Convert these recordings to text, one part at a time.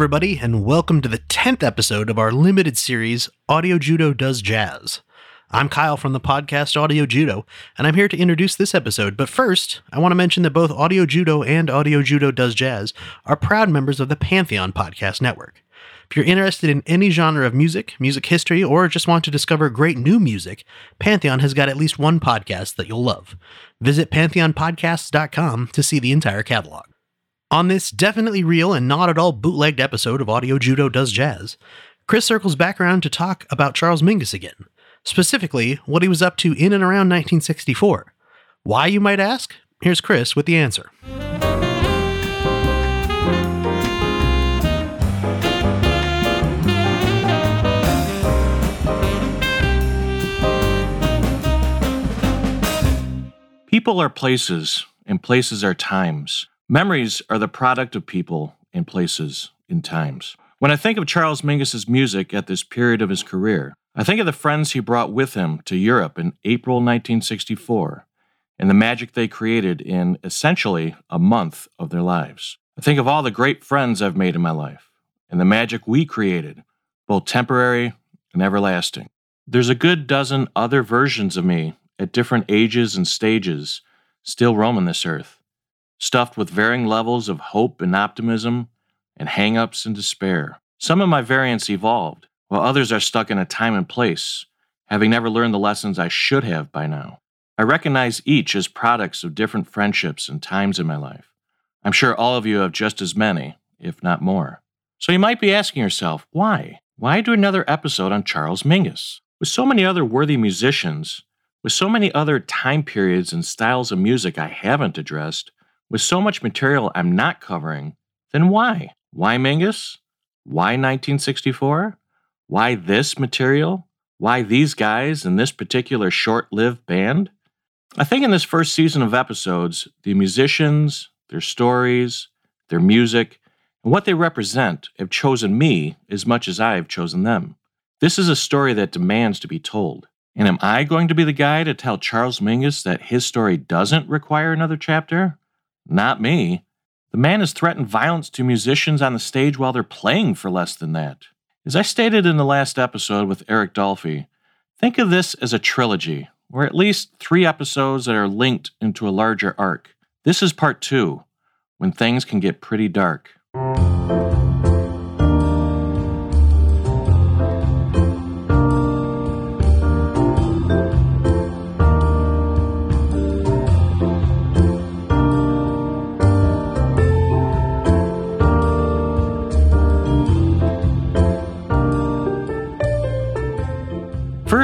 Everybody, and welcome to the 10th episode of our limited series, Audio Judo Does Jazz. I'm Kyle from the podcast Audio Judo, and I'm here to introduce this episode. But first, I want to mention that both Audio Judo and Audio Judo Does Jazz are proud members of the Pantheon Podcast Network. If you're interested in any genre of music, music history, or just want to discover great new music, Pantheon has got at least one podcast that you'll love. Visit pantheonpodcasts.com to see the entire catalog. On this definitely real and not at all bootlegged episode of Audio Judo Does Jazz, Chris circles back around to talk about Charles Mingus again, specifically what he was up to in and around 1964. Why, you might ask? Here's Chris with the answer. People are places, and places are times. Memories are the product of people and places in times. When I think of Charles Mingus's music at this period of his career, I think of the friends he brought with him to Europe in April 1964 and the magic they created in essentially a month of their lives. I think of all the great friends I've made in my life and the magic we created, both temporary and everlasting. There's a good dozen other versions of me at different ages and stages still roaming this earth, stuffed with varying levels of hope and optimism and hang ups and despair. Some of my variants evolved, while others are stuck in a time and place, having never learned the lessons I should have by now. I recognize each as products of different friendships and times in my life. I'm sure all of you have just as many, if not more. So you might be asking yourself, why? Why do another episode on Charles Mingus? With so many other worthy musicians, with so many other time periods and styles of music I haven't addressed, with so much material I'm not covering, then why? Why Mingus? Why 1964? Why this material? Why these guys and this particular short lived band? I think in this first season of episodes, the musicians, their stories, their music, and what they represent have chosen me as much as I have chosen them. This is a story that demands to be told. And am I going to be the guy to tell Charles Mingus that his story doesn't require another chapter? Not me. The man has threatened violence to musicians on the stage while they're playing for less than that. As I stated in the last episode with Eric Dolphy, think of this as a trilogy, or at least three episodes that are linked into a larger arc. This is part two, when things can get pretty dark.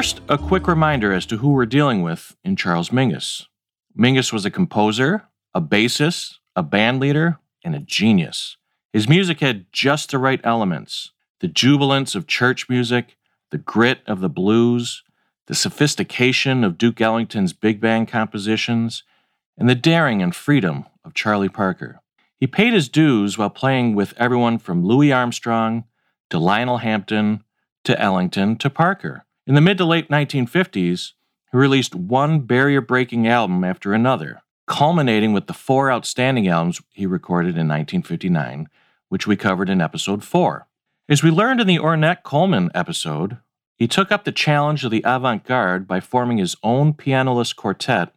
First, a quick reminder as to who we're dealing with in Charles Mingus. Mingus was a composer, a bassist, a band leader, and a genius. His music had just the right elements the jubilance of church music, the grit of the blues, the sophistication of Duke Ellington's big band compositions, and the daring and freedom of Charlie Parker. He paid his dues while playing with everyone from Louis Armstrong to Lionel Hampton to Ellington to Parker. In the mid to late 1950s, he released one barrier breaking album after another, culminating with the four outstanding albums he recorded in 1959, which we covered in episode 4. As we learned in the Ornette Coleman episode, he took up the challenge of the avant garde by forming his own pianoless quartet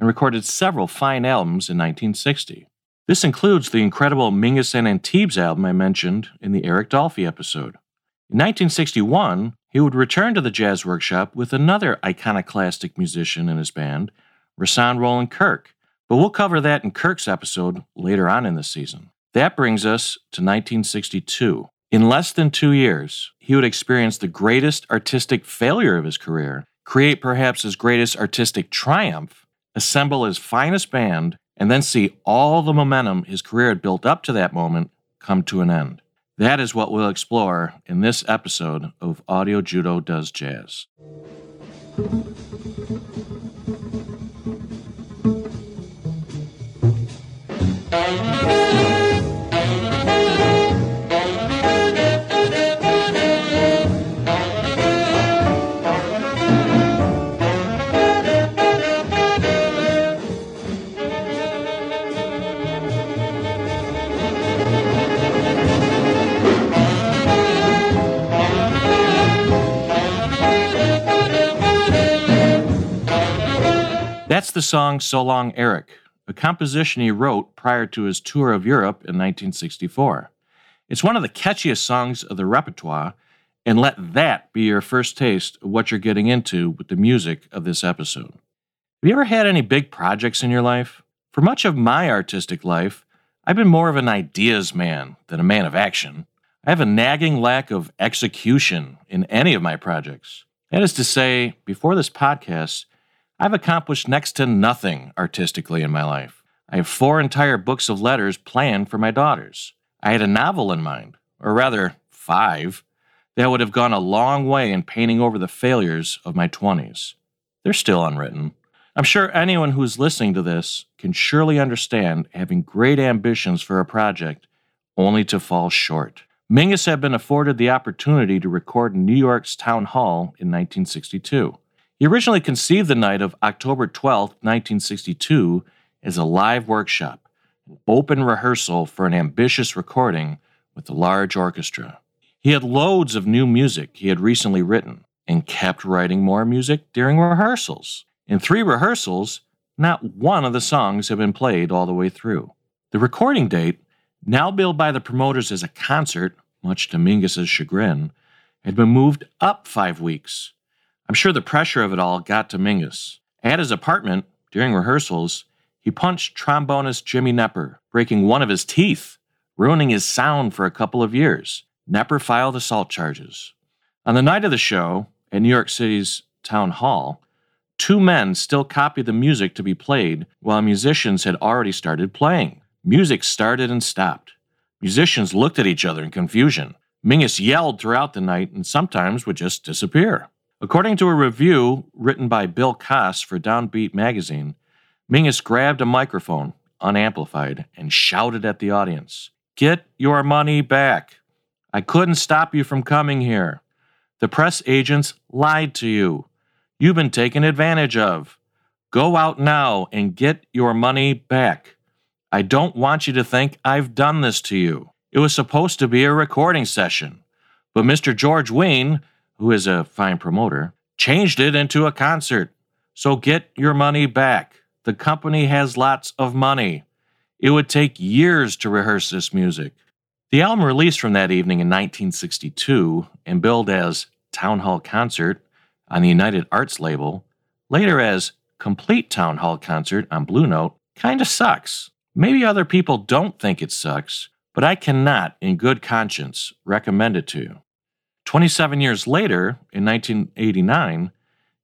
and recorded several fine albums in 1960. This includes the incredible Mingus at Antibes album I mentioned in the Eric Dolphy episode. In 1961, he would return to the jazz workshop with another iconoclastic musician in his band, Rahsaan Roland Kirk, but we'll cover that in Kirk's episode later on in the season. That brings us to 1962. In less than two years, he would experience the greatest artistic failure of his career, create perhaps his greatest artistic triumph, assemble his finest band, and then see all the momentum his career had built up to that moment come to an end. That is what we'll explore in this episode of Audio Judo Does Jazz. Song So Long Eric, a composition he wrote prior to his tour of Europe in 1964. It's one of the catchiest songs of the repertoire, and let that be your first taste of what you're getting into with the music of this episode. Have you ever had any big projects in your life? For much of my artistic life, I've been more of an ideas man than a man of action. I have a nagging lack of execution in any of my projects. That is to say, before this podcast, I've accomplished next to nothing artistically in my life. I have four entire books of letters planned for my daughters. I had a novel in mind, or rather, five, that would have gone a long way in painting over the failures of my 20s. They're still unwritten. I'm sure anyone who's listening to this can surely understand having great ambitions for a project only to fall short. Mingus had been afforded the opportunity to record in New York's Town Hall in 1962. He originally conceived the night of October 12, 1962, as a live workshop, an open rehearsal for an ambitious recording with a large orchestra. He had loads of new music he had recently written and kept writing more music during rehearsals. In three rehearsals, not one of the songs had been played all the way through. The recording date, now billed by the promoters as a concert, much to Mingus's chagrin, had been moved up five weeks. I'm sure the pressure of it all got to Mingus. At his apartment, during rehearsals, he punched trombonist Jimmy Knepper, breaking one of his teeth, ruining his sound for a couple of years. Knepper filed assault charges. On the night of the show, at New York City's Town Hall, two men still copied the music to be played while musicians had already started playing. Music started and stopped. Musicians looked at each other in confusion. Mingus yelled throughout the night and sometimes would just disappear. According to a review written by Bill Coss for Downbeat magazine, Mingus grabbed a microphone, unamplified, and shouted at the audience Get your money back! I couldn't stop you from coming here. The press agents lied to you. You've been taken advantage of. Go out now and get your money back. I don't want you to think I've done this to you. It was supposed to be a recording session, but Mr. George Wein who is a fine promoter, changed it into a concert. So get your money back. The company has lots of money. It would take years to rehearse this music. The album released from that evening in 1962 and billed as Town Hall Concert on the United Artists label, later as Complete Town Hall Concert on Blue Note, kinda sucks. Maybe other people don't think it sucks, but I cannot, in good conscience, recommend it to you. 27 years later, in 1989,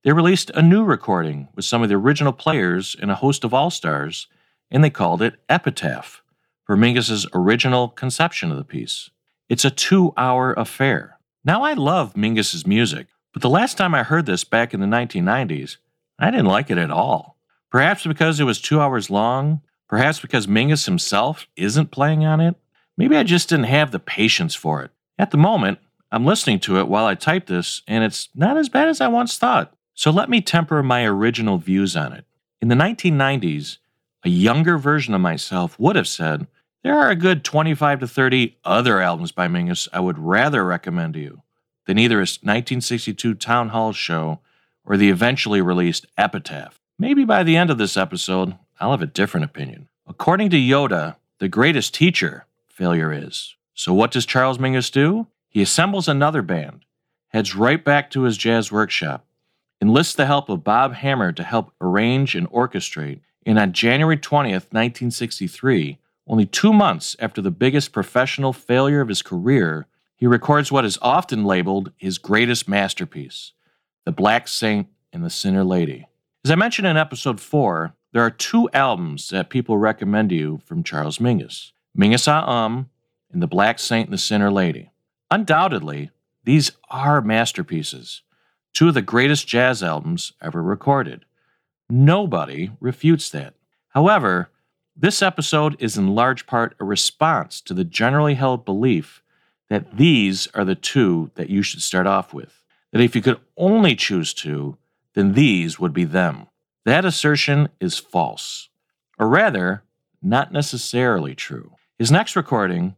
they released a new recording with some of the original players and a host of all stars, and they called it Epitaph for Mingus's original conception of the piece. It's a two hour affair. Now, I love Mingus's music, but the last time I heard this back in the 1990s, I didn't like it at all. Perhaps because it was two hours long, perhaps because Mingus himself isn't playing on it. Maybe I just didn't have the patience for it. At the moment, I'm listening to it while I type this, and it's not as bad as I once thought. So let me temper my original views on it. In the 1990s, a younger version of myself would have said, There are a good 25 to 30 other albums by Mingus I would rather recommend to you than either his 1962 Town Hall show or the eventually released Epitaph. Maybe by the end of this episode, I'll have a different opinion. According to Yoda, the greatest teacher failure is. So what does Charles Mingus do? He assembles another band, heads right back to his jazz workshop, enlists the help of Bob Hammer to help arrange and orchestrate, and on January 20th, 1963, only two months after the biggest professional failure of his career, he records what is often labeled his greatest masterpiece The Black Saint and the Sinner Lady. As I mentioned in episode 4, there are two albums that people recommend to you from Charles Mingus Mingus Ah Um and The Black Saint and the Sinner Lady. Undoubtedly, these are masterpieces, two of the greatest jazz albums ever recorded. Nobody refutes that. However, this episode is in large part a response to the generally held belief that these are the two that you should start off with. That if you could only choose two, then these would be them. That assertion is false, or rather, not necessarily true. His next recording,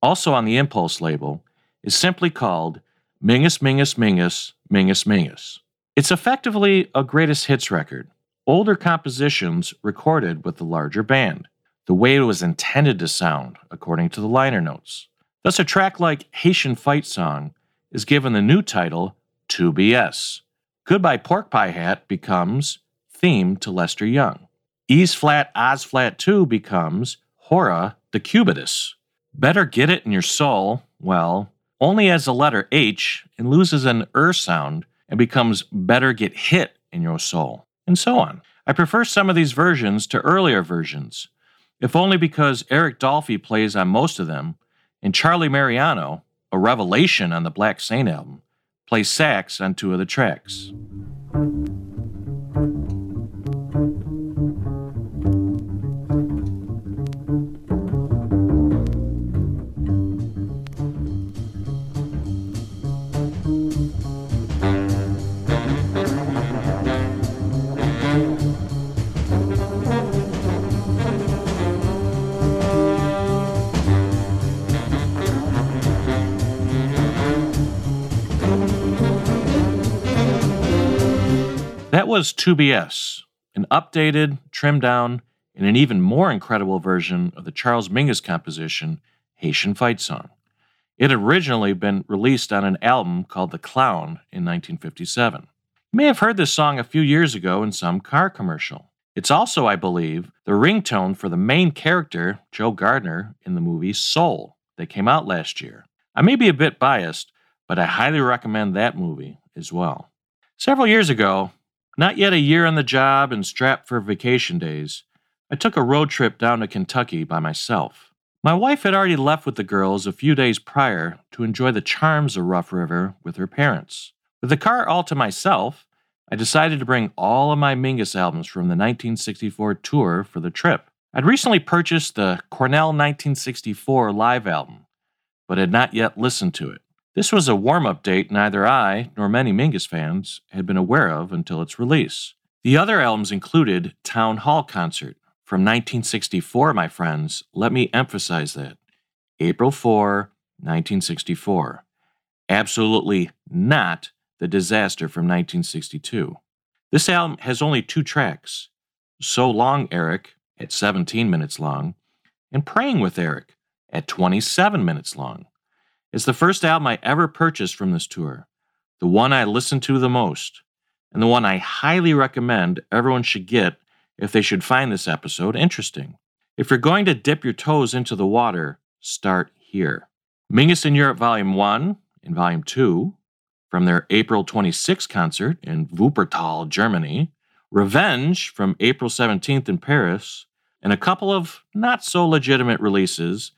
also on the Impulse label, is simply called Mingus Mingus Mingus Mingus Mingus. It's effectively a greatest hits record, older compositions recorded with the larger band, the way it was intended to sound, according to the liner notes. Thus, a track like Haitian Fight Song is given the new title 2BS. Goodbye Pork Pie Hat becomes theme to Lester Young. E's flat, Oz flat 2 becomes Hora Decubitus. Better Get It in Your Soul, well, only as the letter H and loses an er sound and becomes Better Get Hit in Your Soul, and so on. I prefer some of these versions to earlier versions, if only because Eric Dolphy plays on most of them, and Charlie Mariano, a revelation on the Black Saint album, plays sax on two of the tracks. Was 2BS, an updated, trimmed down, and an even more incredible version of the Charles Mingus composition, Haitian Fight Song. It had originally been released on an album called The Clown in 1957. You may have heard this song a few years ago in some car commercial. It's also, I believe, the ringtone for the main character, Joe Gardner, in the movie Soul that came out last year. I may be a bit biased, but I highly recommend that movie as well. Several years ago, not yet a year on the job and strapped for vacation days, I took a road trip down to Kentucky by myself. My wife had already left with the girls a few days prior to enjoy the charms of Rough River with her parents. With the car all to myself, I decided to bring all of my Mingus albums from the 1964 tour for the trip. I'd recently purchased the Cornell 1964 live album, but had not yet listened to it. This was a warm up date neither I nor many Mingus fans had been aware of until its release. The other albums included Town Hall Concert from 1964, my friends. Let me emphasize that. April 4, 1964. Absolutely not the disaster from 1962. This album has only two tracks So Long, Eric, at 17 minutes long, and Praying with Eric, at 27 minutes long. It's the first album I ever purchased from this tour, the one I listened to the most, and the one I highly recommend everyone should get if they should find this episode interesting. If you're going to dip your toes into the water, start here. Mingus in Europe Volume 1 and Volume 2 from their April 26 concert in Wuppertal, Germany, Revenge from April 17th in Paris, and a couple of not so legitimate releases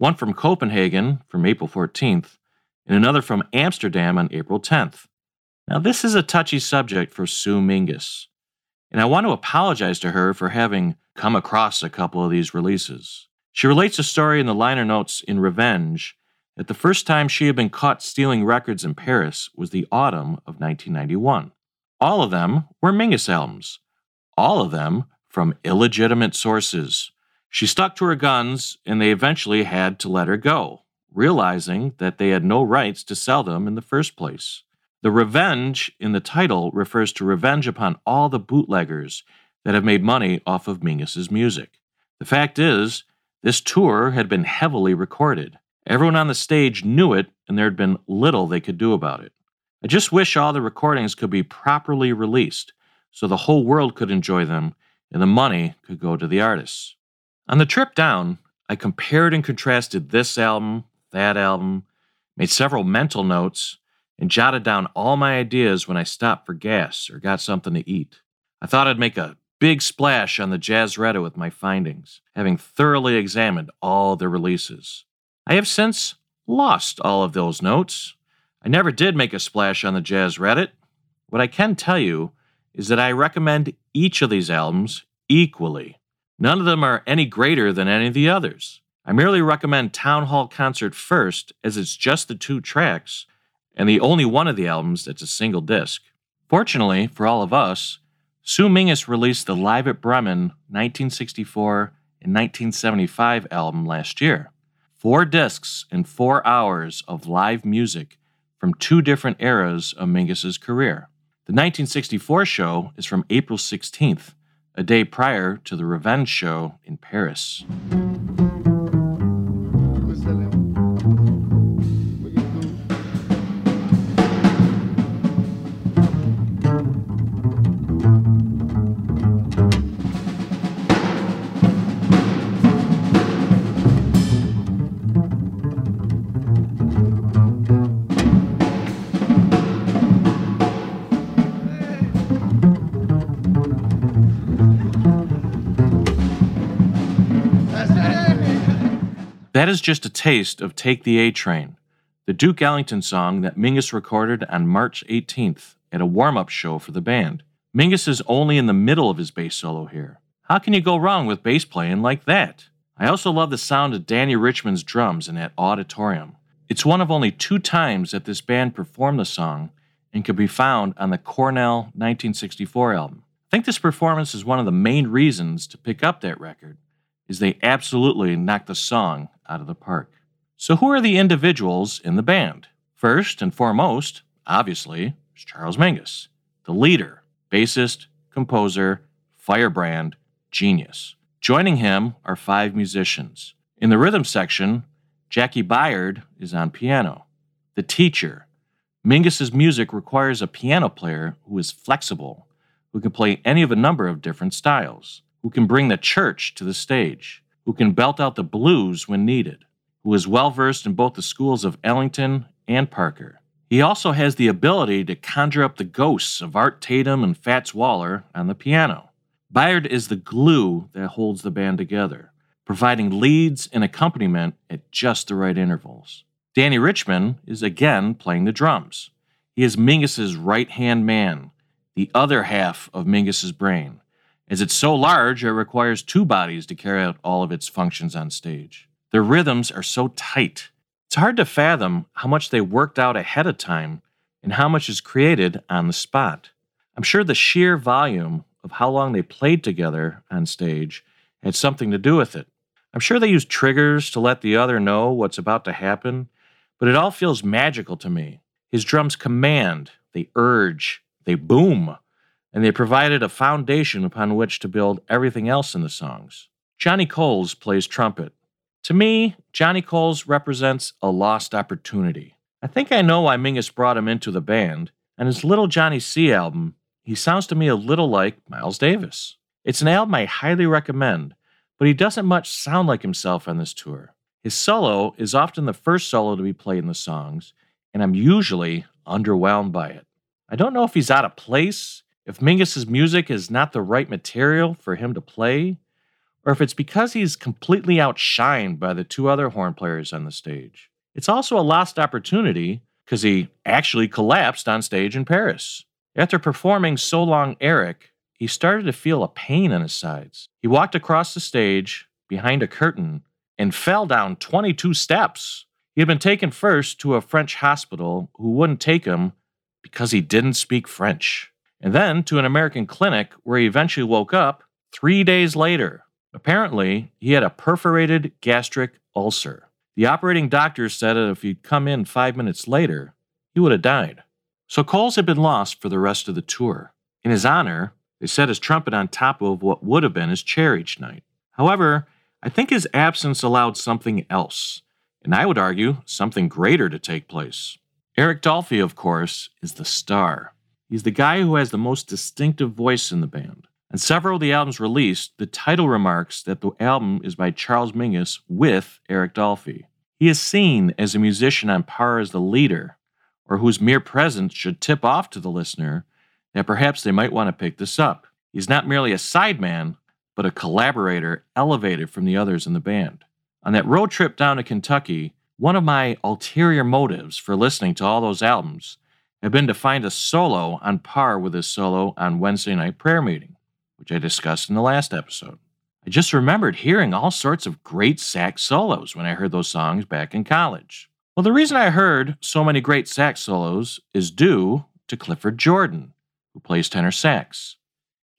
one from Copenhagen from April 14th, and another from Amsterdam on April 10th. Now, this is a touchy subject for Sue Mingus, and I want to apologize to her for having come across a couple of these releases. She relates a story in the liner notes in Revenge that the first time she had been caught stealing records in Paris was the autumn of 1991. All of them were Mingus albums, all of them from illegitimate sources. She stuck to her guns, and they eventually had to let her go, realizing that they had no rights to sell them in the first place. The revenge in the title refers to revenge upon all the bootleggers that have made money off of Mingus's music. The fact is, this tour had been heavily recorded. Everyone on the stage knew it, and there had been little they could do about it. I just wish all the recordings could be properly released so the whole world could enjoy them and the money could go to the artists. On the trip down, I compared and contrasted this album, that album, made several mental notes, and jotted down all my ideas when I stopped for gas or got something to eat. I thought I'd make a big splash on the Jazz Reddit with my findings, having thoroughly examined all the releases. I have since lost all of those notes. I never did make a splash on the Jazz Reddit. What I can tell you is that I recommend each of these albums equally. None of them are any greater than any of the others. I merely recommend Town Hall Concert first, as it's just the two tracks, and the only one of the albums that's a single disc. Fortunately for all of us, Sue Mingus released the Live at Bremen 1964 and 1975 album last year. Four discs and four hours of live music from two different eras of Mingus's career. The 1964 show is from April 16th, a day prior to the Revenge show in Paris. Is just a taste of Take the A Train, the Duke Ellington song that Mingus recorded on March 18th at a warm up show for the band. Mingus is only in the middle of his bass solo here. How can you go wrong with bass playing like that? I also love the sound of Dannie Richmond's drums in that auditorium. It's one of only two times that this band performed the song and can be found on the Cornell 1964 album. I think this performance is one of the main reasons to pick up that record is they absolutely knock the song out of the park. So, who are the individuals in the band? First and foremost, obviously, is Charles Mingus, the leader, bassist, composer, firebrand, genius. Joining him are five musicians. In the rhythm section, Jaki Byard is on piano. The teacher. Mingus's music requires a piano player who is flexible, who can play any of a number of different styles who can bring the church to the stage, who can belt out the blues when needed, who is well versed in both the schools of Ellington and Parker. He also has the ability to conjure up the ghosts of Art Tatum and Fats Waller on the piano. Byard is the glue that holds the band together, providing leads and accompaniment at just the right intervals. Dannie Richmond is again playing the drums. He is Mingus's right hand man, the other half of Mingus's brain, as it's so large, it requires two bodies to carry out all of its functions on stage. Their rhythms are so tight. It's hard to fathom how much they worked out ahead of time and how much is created on the spot. I'm sure the sheer volume of how long they played together on stage had something to do with it. I'm sure they used triggers to let the other know what's about to happen, but it all feels magical to me. His drums command, they urge, they boom and they provided a foundation upon which to build everything else in the songs. Johnny Coles plays trumpet. To me, Johnny Coles represents a lost opportunity. I think I know why Mingus brought him into the band, and his Little Johnny C album, he sounds to me a little like Miles Davis. It's an album I highly recommend, but he doesn't much sound like himself on this tour. His solo is often the first solo to be played in the songs, and I'm usually underwhelmed by it. I don't know if he's out of place if Mingus's music is not the right material for him to play, or if it's because he's completely outshined by the two other horn players on the stage. It's also a lost opportunity because he actually collapsed on stage in Paris. After performing So Long Eric, he started to feel a pain in his sides. He walked across the stage behind a curtain and fell down 22 steps. He had been taken first to a French hospital who wouldn't take him because he didn't speak French and then to an American clinic where he eventually woke up three days later. Apparently, he had a perforated gastric ulcer. The operating doctors said that if he'd come in five minutes later, he would have died. So Coles had been lost for the rest of the tour. In his honor, they set his trumpet on top of what would have been his chair each night. However, I think his absence allowed something else, and I would argue something greater to take place. Eric Dolphy, of course, is the star. He's the guy who has the most distinctive voice in the band. On several of the albums released, the title remarks that the album is by Charles Mingus with Eric Dolphy. He is seen as a musician on par as the leader, or whose mere presence should tip off to the listener that perhaps they might want to pick this up. He's not merely a sideman, but a collaborator elevated from the others in the band. On that road trip down to Kentucky, one of my ulterior motives for listening to all those albums had been to find a solo on par with his solo on Wednesday night prayer meeting, which I discussed in the last episode. I just remembered hearing all sorts of great sax solos when I heard those songs back in college. Well, the reason I heard so many great sax solos is due to Clifford Jordan, who plays tenor sax.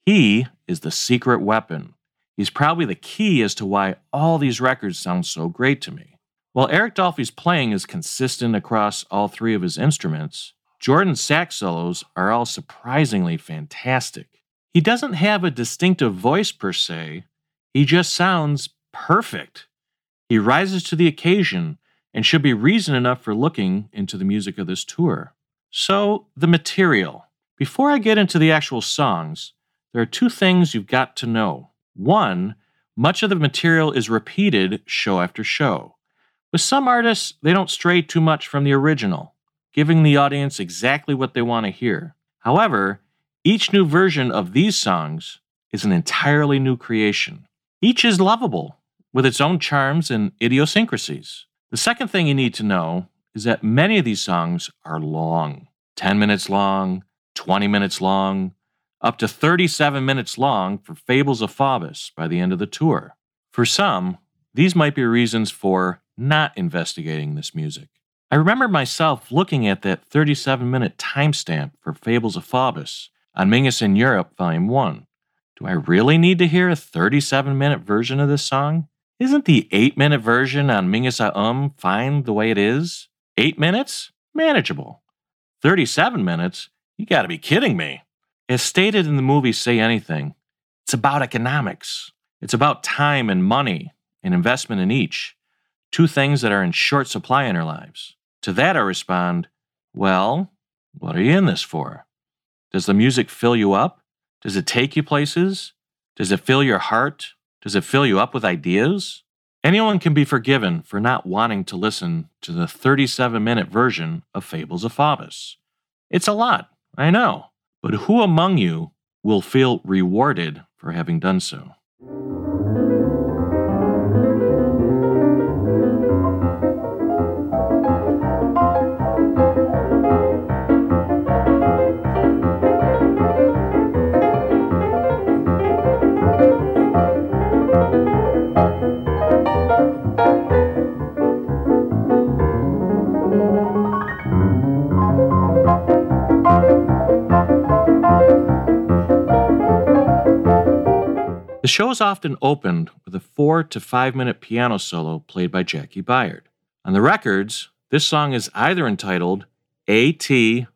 He is the secret weapon. He's probably the key as to why all these records sound so great to me. While Eric Dolphy's playing is consistent across all three of his instruments, Jordan's sax solos are all surprisingly fantastic. He doesn't have a distinctive voice per se, he just sounds perfect. He rises to the occasion and should be reason enough for looking into the music of this tour. So, the material. Before I get into the actual songs, there are two things you've got to know. One, much of the material is repeated show after show. With some artists, they don't stray too much from the original, giving the audience exactly what they want to hear. However, each new version of these songs is an entirely new creation. Each is lovable, with its own charms and idiosyncrasies. The second thing you need to know is that many of these songs are long 10 minutes long, 20 minutes long, up to 37 minutes long for Fables of Faubus by the end of the tour. For some, these might be reasons for not investigating this music. I remember myself looking at that 37 minute timestamp for Fables of Faubus on Mingus in Europe, Volume 1. Do I really need to hear a 37 minute version of this song? Isn't the 8 minute version on Mingus A Um fine the way it is? 8 minutes? Manageable. 37 minutes? You gotta be kidding me. As stated in the movie Say Anything, it's about economics. It's about time and money and investment in each, two things that are in short supply in our lives. To that I respond, well, what are you in this for? Does the music fill you up? Does it take you places? Does it fill your heart? Does it fill you up with ideas? Anyone can be forgiven for not wanting to listen to the 37 minute version of Fables of Faubus. It's a lot, I know, but who among you will feel rewarded for having done so? The show is often opened with a four to five minute piano solo played by Jaki Byard. On the records, this song is either entitled ATFW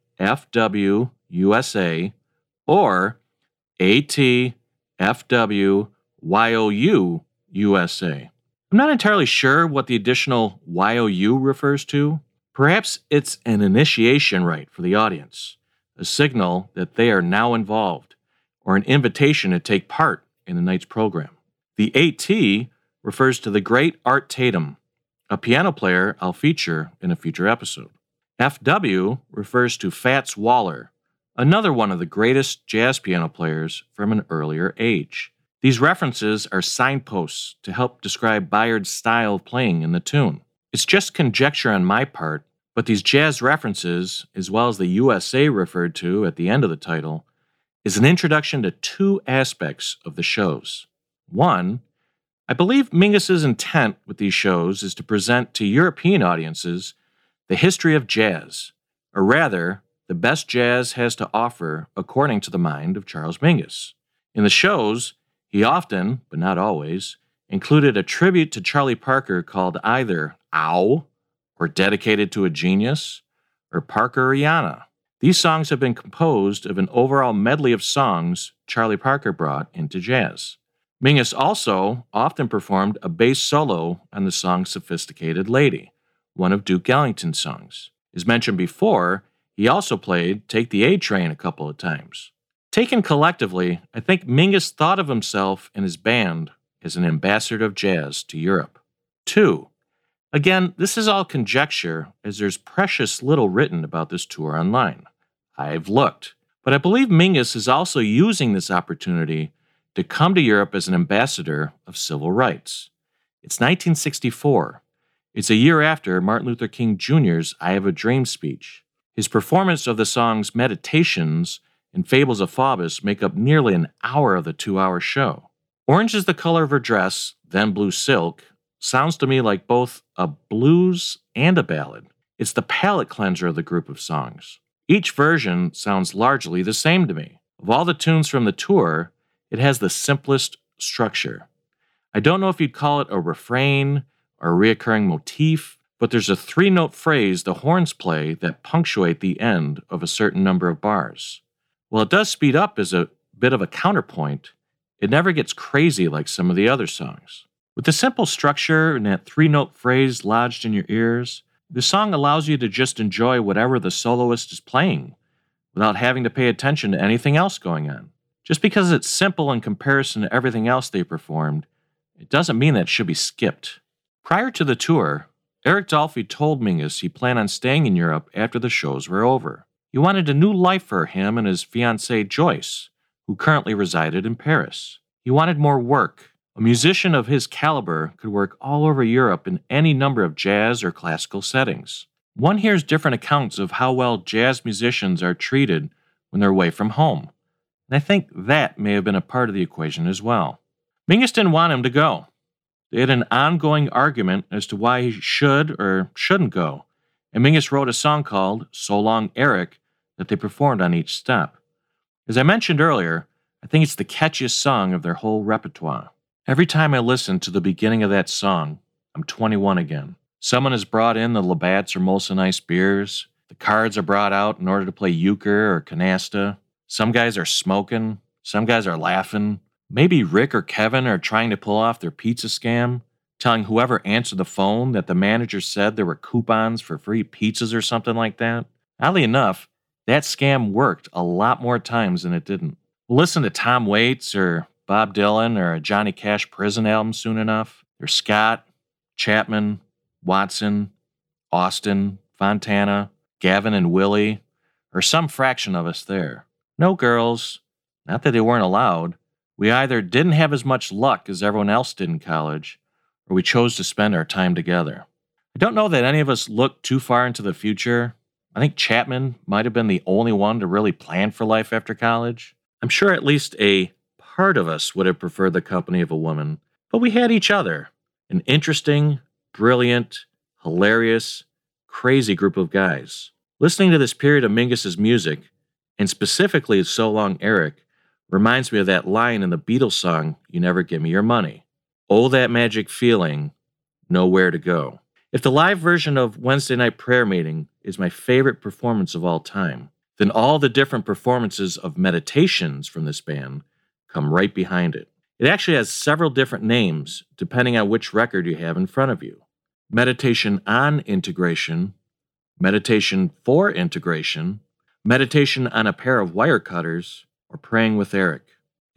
USA or ATFW YOU USA. I'm not entirely sure what the additional YOU refers to. Perhaps it's an initiation rite for the audience, a signal that they are now involved, or an invitation to take part in the night's program. The AT refers to the great Art Tatum, a piano player I'll feature in a future episode. FW refers to Fats Waller, another one of the greatest jazz piano players from an earlier age. These references are signposts to help describe Byard's style of playing in the tune. It's just conjecture on my part, but these jazz references, as well as the USA referred to at the end of the title, is an introduction to two aspects of the shows. One, I believe Mingus's intent with these shows is to present to European audiences the history of jazz, or rather, the best jazz has to offer according to the mind of Charles Mingus. In the shows, he often, but not always, included a tribute to Charlie Parker called either Ow, or dedicated to a genius, or Parkeriana. These songs have been composed of an overall medley of songs Charlie Parker brought into jazz. Mingus also often performed a bass solo on the song Sophisticated Lady, one of Duke Ellington's songs. As mentioned before, he also played Take the A Train a couple of times. Taken collectively, I think Mingus thought of himself and his band as an ambassador of jazz to Europe. 2. Again, this is all conjecture, as there's precious little written about this tour online. I've looked. But I believe Mingus is also using this opportunity to come to Europe as an ambassador of civil rights. It's 1964. It's a year after Martin Luther King Jr.'s I Have a Dream speech. His performance of the songs Meditations and Fables of Faubus make up nearly an hour of the two hour show. Orange is the color of her dress, then blue silk, sounds to me like both a blues and a ballad. It's the palate cleanser of the group of songs. Each version sounds largely the same to me. Of all the tunes from the tour, it has the simplest structure. I don't know if you'd call it a refrain or a reoccurring motif, but there's a three note phrase the horns play that punctuate the end of a certain number of bars. While it does speed up as a bit of a counterpoint, it never gets crazy like some of the other songs. With the simple structure and that three note phrase lodged in your ears, the song allows you to just enjoy whatever the soloist is playing without having to pay attention to anything else going on. Just because it's simple in comparison to everything else they performed, it doesn't mean that it should be skipped. Prior to the tour, Eric Dolphy told Mingus he planned on staying in Europe after the shows were over. He wanted a new life for him and his fiancee Joyce, who currently resided in Paris. He wanted more work. A musician of his caliber could work all over Europe in any number of jazz or classical settings. One hears different accounts of how well jazz musicians are treated when they're away from home, and I think that may have been a part of the equation as well. Mingus didn't want him to go. They had an ongoing argument as to why he should or shouldn't go, and Mingus wrote a song called So Long Eric that they performed on each step. As I mentioned earlier, I think it's the catchiest song of their whole repertoire. Every time I listen to the beginning of that song, I'm 21 again. Someone has brought in the Labatt's or Molson Ice beers. The cards are brought out in order to play euchre or canasta. Some guys are smoking. Some guys are laughing. Maybe Rick or Kevin are trying to pull off their pizza scam, telling whoever answered the phone that the manager said there were coupons for free pizzas or something like that. Oddly enough, that scam worked a lot more times than it didn't. Listen to Tom Waits or Bob Dylan or a Johnny Cash prison album soon enough. There's Scott, Chapman, Watson, Austin, Fontana, Gavin and Willie, or some fraction of us there. No girls, not that they weren't allowed, we either didn't have as much luck as everyone else did in college, or we chose to spend our time together. I don't know that any of us looked too far into the future. I think Chapman might have been the only one to really plan for life after college. I'm sure at least a part of us would have preferred the company of a woman, but we had each other an interesting, brilliant, hilarious, crazy group of guys. Listening to this period of Mingus's music, and specifically So Long Eric, reminds me of that line in the Beatles song, You Never Give Me Your Money. Oh, that magic feeling, nowhere to go. If the live version of Wednesday Night Prayer Meeting is my favorite performance of all time, then all the different performances of meditations from this band come right behind it. It actually has several different names depending on which record you have in front of you meditation on integration, meditation for integration, meditation on a pair of wire cutters, or Praying with Eric.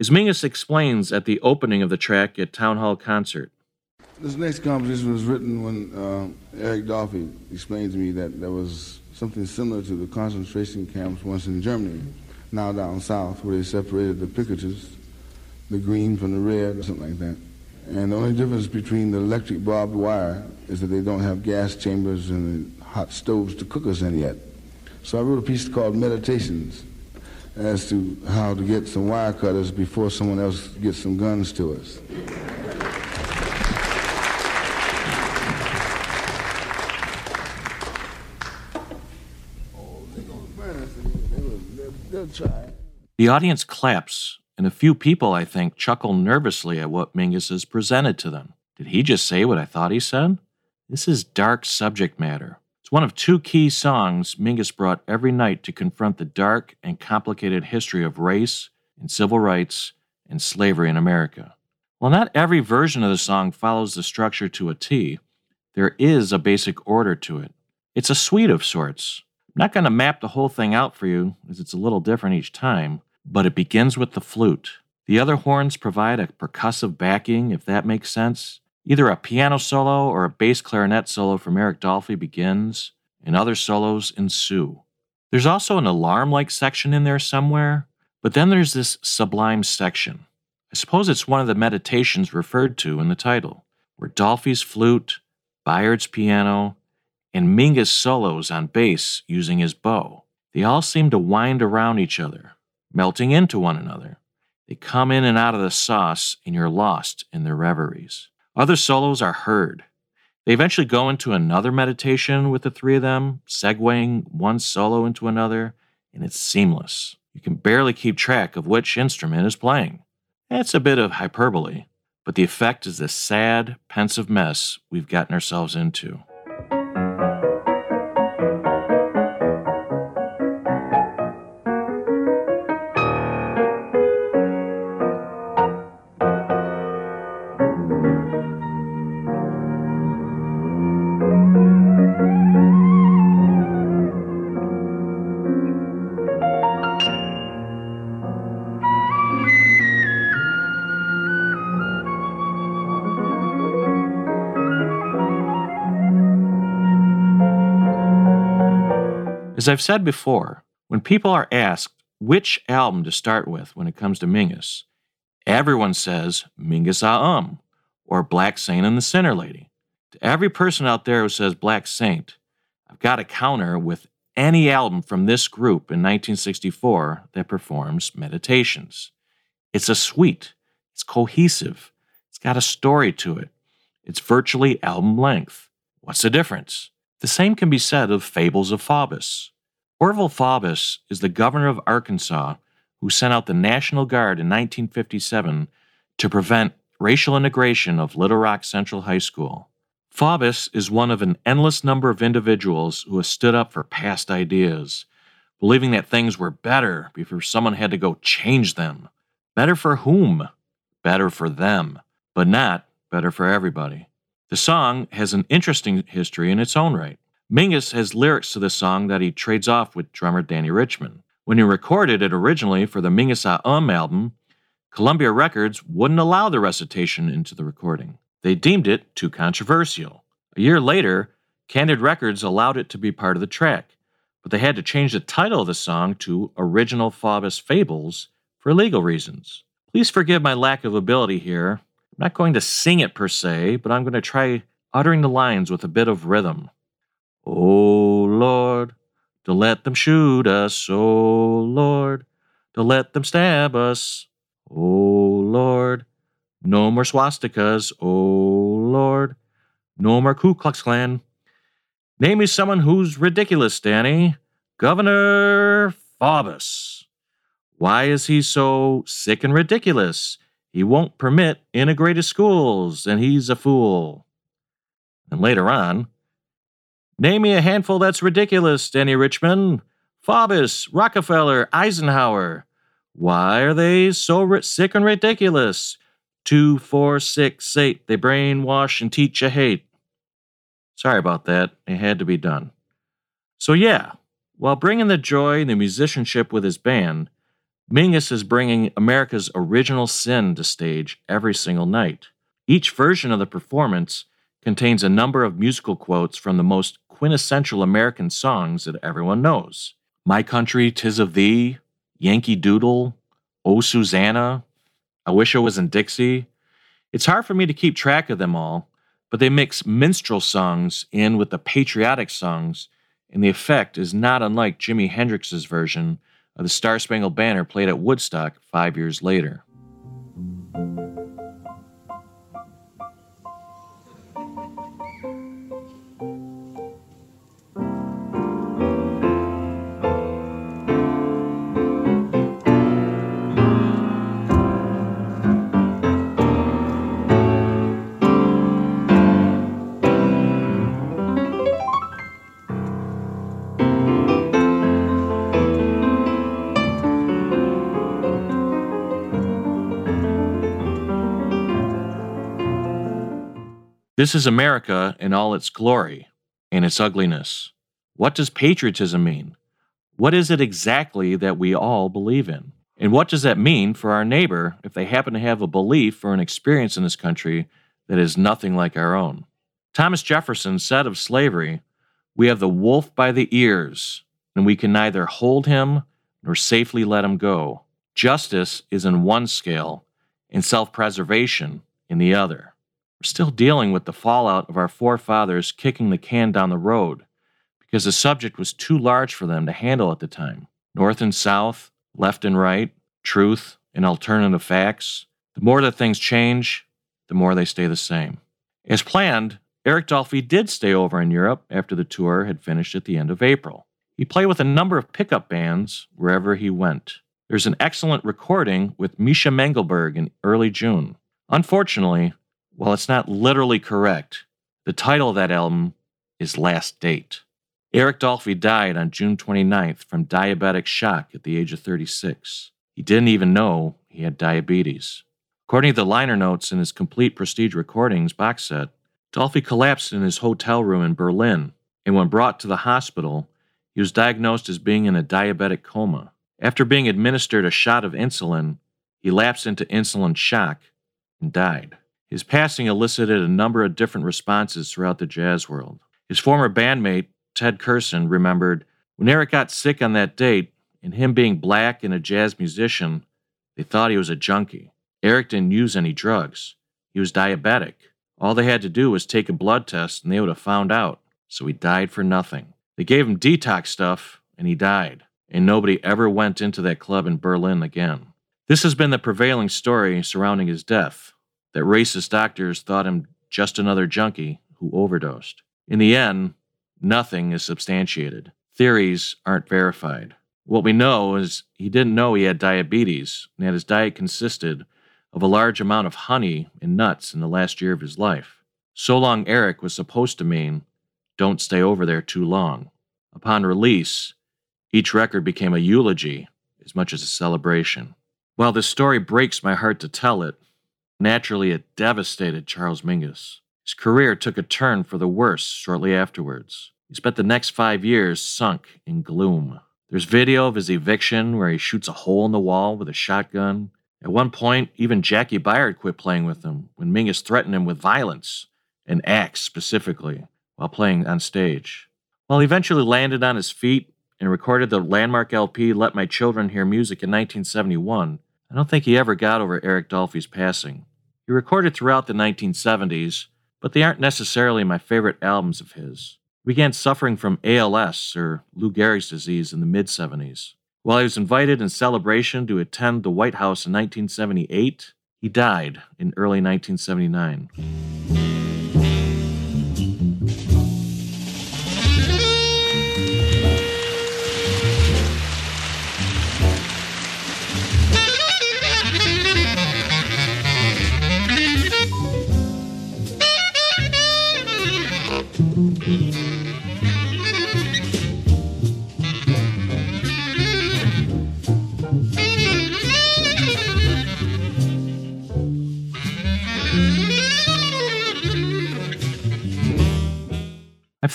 As Mingus explains at the opening of the track at Town Hall Concert. This next composition was written when uh, Eric Dolphy explained to me that there was something similar to the concentration camps once in Germany, now down south, where they separated the picketters, the green from the red, or something like that. And the only difference between the electric barbed wire is that they don't have gas chambers and hot stoves to cook us in yet. So I wrote a piece called Meditations as to how to get some wire cutters before someone else gets some guns to us. The audience claps, and a few people, I think, chuckle nervously at what Mingus has presented to them. Did he just say what I thought he said? This is dark subject matter. It's one of two key songs Mingus brought every night to confront the dark and complicated history of race and civil rights and slavery in America. While not every version of the song follows the structure to a T, there is a basic order to it. It's a suite of sorts. I'm not going to map the whole thing out for you, as it's a little different each time, but it begins with the flute. The other horns provide a percussive backing, if that makes sense, Either a piano solo or a bass clarinet solo from Eric Dolphy begins, and other solos ensue. There's also an alarm like section in there somewhere, but then there's this sublime section. I suppose it's one of the meditations referred to in the title, where Dolphy's flute, Byard's piano, and Mingus solos on bass using his bow. They all seem to wind around each other, melting into one another. They come in and out of the sauce, and you're lost in their reveries. Other solos are heard. They eventually go into another meditation with the three of them, segueing one solo into another, and it's seamless. You can barely keep track of which instrument is playing. That's a bit of hyperbole, but the effect is the sad, pensive mess we've gotten ourselves into. As I've said before, when people are asked which album to start with when it comes to Mingus, everyone says Mingus Ah Um or Black Saint and the Sinner Lady. To every person out there who says Black Saint, I've got a counter with any album from this group in 1964 that performs meditations. It's a suite, it's cohesive, it's got a story to it, it's virtually album length. What's the difference? The same can be said of Fables of Faubus. Orville Faubus is the governor of Arkansas who sent out the National Guard in 1957 to prevent racial integration of Little Rock Central High School. Faubus is one of an endless number of individuals who have stood up for past ideas, believing that things were better before someone had to go change them. Better for whom? Better for them, but not better for everybody. The song has an interesting history in its own right. Mingus has lyrics to the song that he trades off with drummer Dannie Richmond. When he recorded it originally for the Mingus Ah Um album, Columbia Records wouldn't allow the recitation into the recording. They deemed it too controversial. A year later, Candid Records allowed it to be part of the track, but they had to change the title of the song to Original Faubus Fables for legal reasons. Please forgive my lack of ability here. I'm not going to sing it per se, but I'm going to try uttering the lines with a bit of rhythm. Oh Lord, to let them shoot us, oh Lord, to let them stab us, oh Lord, no more swastikas, oh Lord. No more Ku Klux Klan. Name me someone who's ridiculous, Dannie. Governor Faubus. Why is he so sick and ridiculous? He won't permit integrated schools, and he's a fool. And later on, name me a handful that's ridiculous, Dannie Richmond. Faubus, Rockefeller, Eisenhower. Why are they so ri- sick and ridiculous? Two, four, six, eight. They brainwash and teach you hate. Sorry about that. It had to be done. So, yeah, while bringing the joy and the musicianship with his band, Mingus is bringing America's original sin to stage every single night. Each version of the performance contains a number of musical quotes from the most quintessential American songs that everyone knows My Country, Tis of Thee, Yankee Doodle, Oh Susanna, I Wish I Was in Dixie. It's hard for me to keep track of them all, but they mix minstrel songs in with the patriotic songs, and the effect is not unlike Jimi Hendrix's version of the Star Spangled Banner played at Woodstock five years later. This is America in all its glory and its ugliness. What does patriotism mean? What is it exactly that we all believe in? And what does that mean for our neighbor if they happen to have a belief or an experience in this country that is nothing like our own? Thomas Jefferson said of slavery, We have the wolf by the ears, and we can neither hold him nor safely let him go. Justice is in one scale, and self preservation in the other. We're still dealing with the fallout of our forefathers kicking the can down the road because the subject was too large for them to handle at the time. North and South, left and right, truth and alternative facts. The more that things change, the more they stay the same. As planned, Eric Dolphy did stay over in Europe after the tour had finished at the end of April. He played with a number of pickup bands wherever he went. There's an excellent recording with Misha Mengelberg in early June. Unfortunately, while it's not literally correct, the title of that album is Last Date. Eric Dolphy died on June 29th from diabetic shock at the age of 36. He didn't even know he had diabetes. According to the liner notes in his complete Prestige Recordings box set, Dolphy collapsed in his hotel room in Berlin, and when brought to the hospital, he was diagnosed as being in a diabetic coma. After being administered a shot of insulin, he lapsed into insulin shock and died. His passing elicited a number of different responses throughout the jazz world. His former bandmate, Ted Curson, remembered When Eric got sick on that date, and him being black and a jazz musician, they thought he was a junkie. Eric didn't use any drugs. He was diabetic. All they had to do was take a blood test and they would have found out. So he died for nothing. They gave him detox stuff and he died. And nobody ever went into that club in Berlin again. This has been the prevailing story surrounding his death that racist doctors thought him just another junkie who overdosed. In the end, nothing is substantiated. Theories aren't verified. What we know is he didn't know he had diabetes and that his diet consisted of a large amount of honey and nuts in the last year of his life. So Long Eric was supposed to mean don't stay over there too long. Upon release, each record became a eulogy as much as a celebration. While this story breaks my heart to tell it, naturally it devastated Charles Mingus. His career took a turn for the worse shortly afterwards. He spent the next five years sunk in gloom. There's video of his eviction where he shoots a hole in the wall with a shotgun. At one point, even Jaki Byard quit playing with him when Mingus threatened him with violence, an axe specifically, while playing on stage. While he eventually landed on his feet and recorded the landmark LP Let My Children Hear Music in 1971, I don't think he ever got over Eric Dolphy's passing. He recorded throughout the 1970s, but they aren't necessarily my favorite albums of his He began suffering from ALS or Lou Gehrig's disease in the mid 70s. While he was invited in celebration to attend the White House in 1978, he died in early 1979.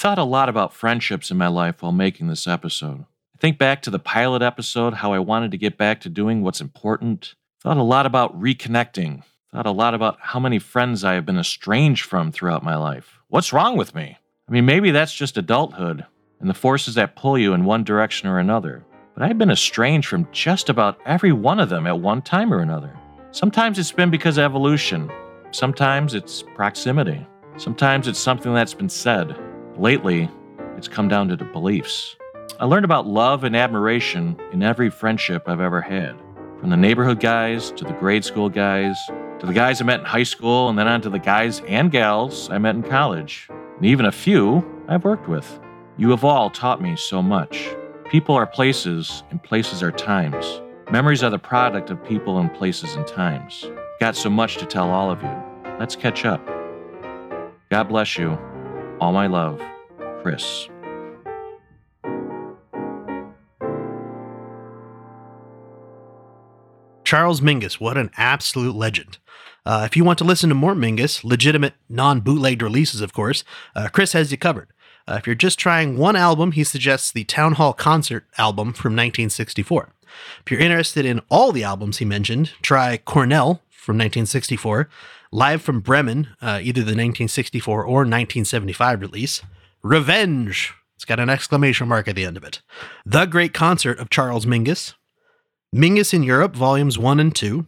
Thought a lot about friendships in my life while making this episode. I think back to the pilot episode, how I wanted to get back to doing what's important. Thought a lot about reconnecting. Thought a lot about how many friends I have been estranged from throughout my life. What's wrong with me? I mean, maybe that's just adulthood and the forces that pull you in one direction or another. But I've been estranged from just about every one of them at one time or another. Sometimes it's been because of evolution. Sometimes it's proximity. Sometimes it's something that's been said. Lately, it's come down to the beliefs. I learned about love and admiration in every friendship I've ever had. From the neighborhood guys to the grade school guys, to the guys I met in high school, and then on to the guys and gals I met in college, and even a few I've worked with. You have all taught me so much. People are places, and places are times. Memories are the product of people and places and times. Got so much to tell all of you. Let's catch up. God bless you. All my love, Chris. Charles Mingus, what an absolute legend. Uh, if you want to listen to more Mingus, legitimate, non bootlegged releases, of course, uh, Chris has you covered. Uh, if you're just trying one album, he suggests the Town Hall Concert album from 1964. If you're interested in all the albums he mentioned, try Cornell from 1964, Live from Bremen, uh, either the 1964 or 1975 release. Revenge. It's got an exclamation mark at the end of it. The Great Concert of Charles Mingus. Mingus in Europe, Volumes 1 and 2.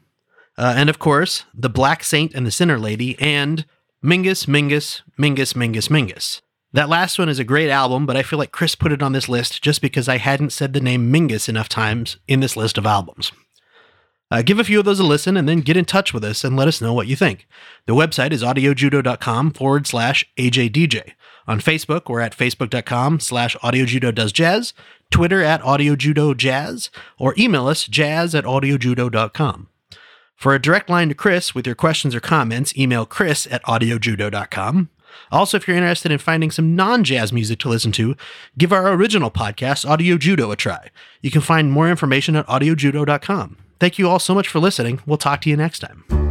Uh, and of course, The Black Saint and the Sinner Lady, and Mingus, Mingus, Mingus, Mingus, Mingus. That last one is a great album, but I feel like Chris put it on this list just because I hadn't said the name Mingus enough times in this list of albums. Uh, give a few of those a listen and then get in touch with us and let us know what you think. The website is audiojudo.com forward slash AJDJ. On Facebook, we're at facebook.com slash audiojudo does jazz, Twitter at audiojudojazz, or email us jazz at audiojudo.com. For a direct line to Chris with your questions or comments, email chris at audiojudo.com. Also, if you're interested in finding some non jazz music to listen to, give our original podcast, Audio Judo, a try. You can find more information at audiojudo.com. Thank you all so much for listening. We'll talk to you next time.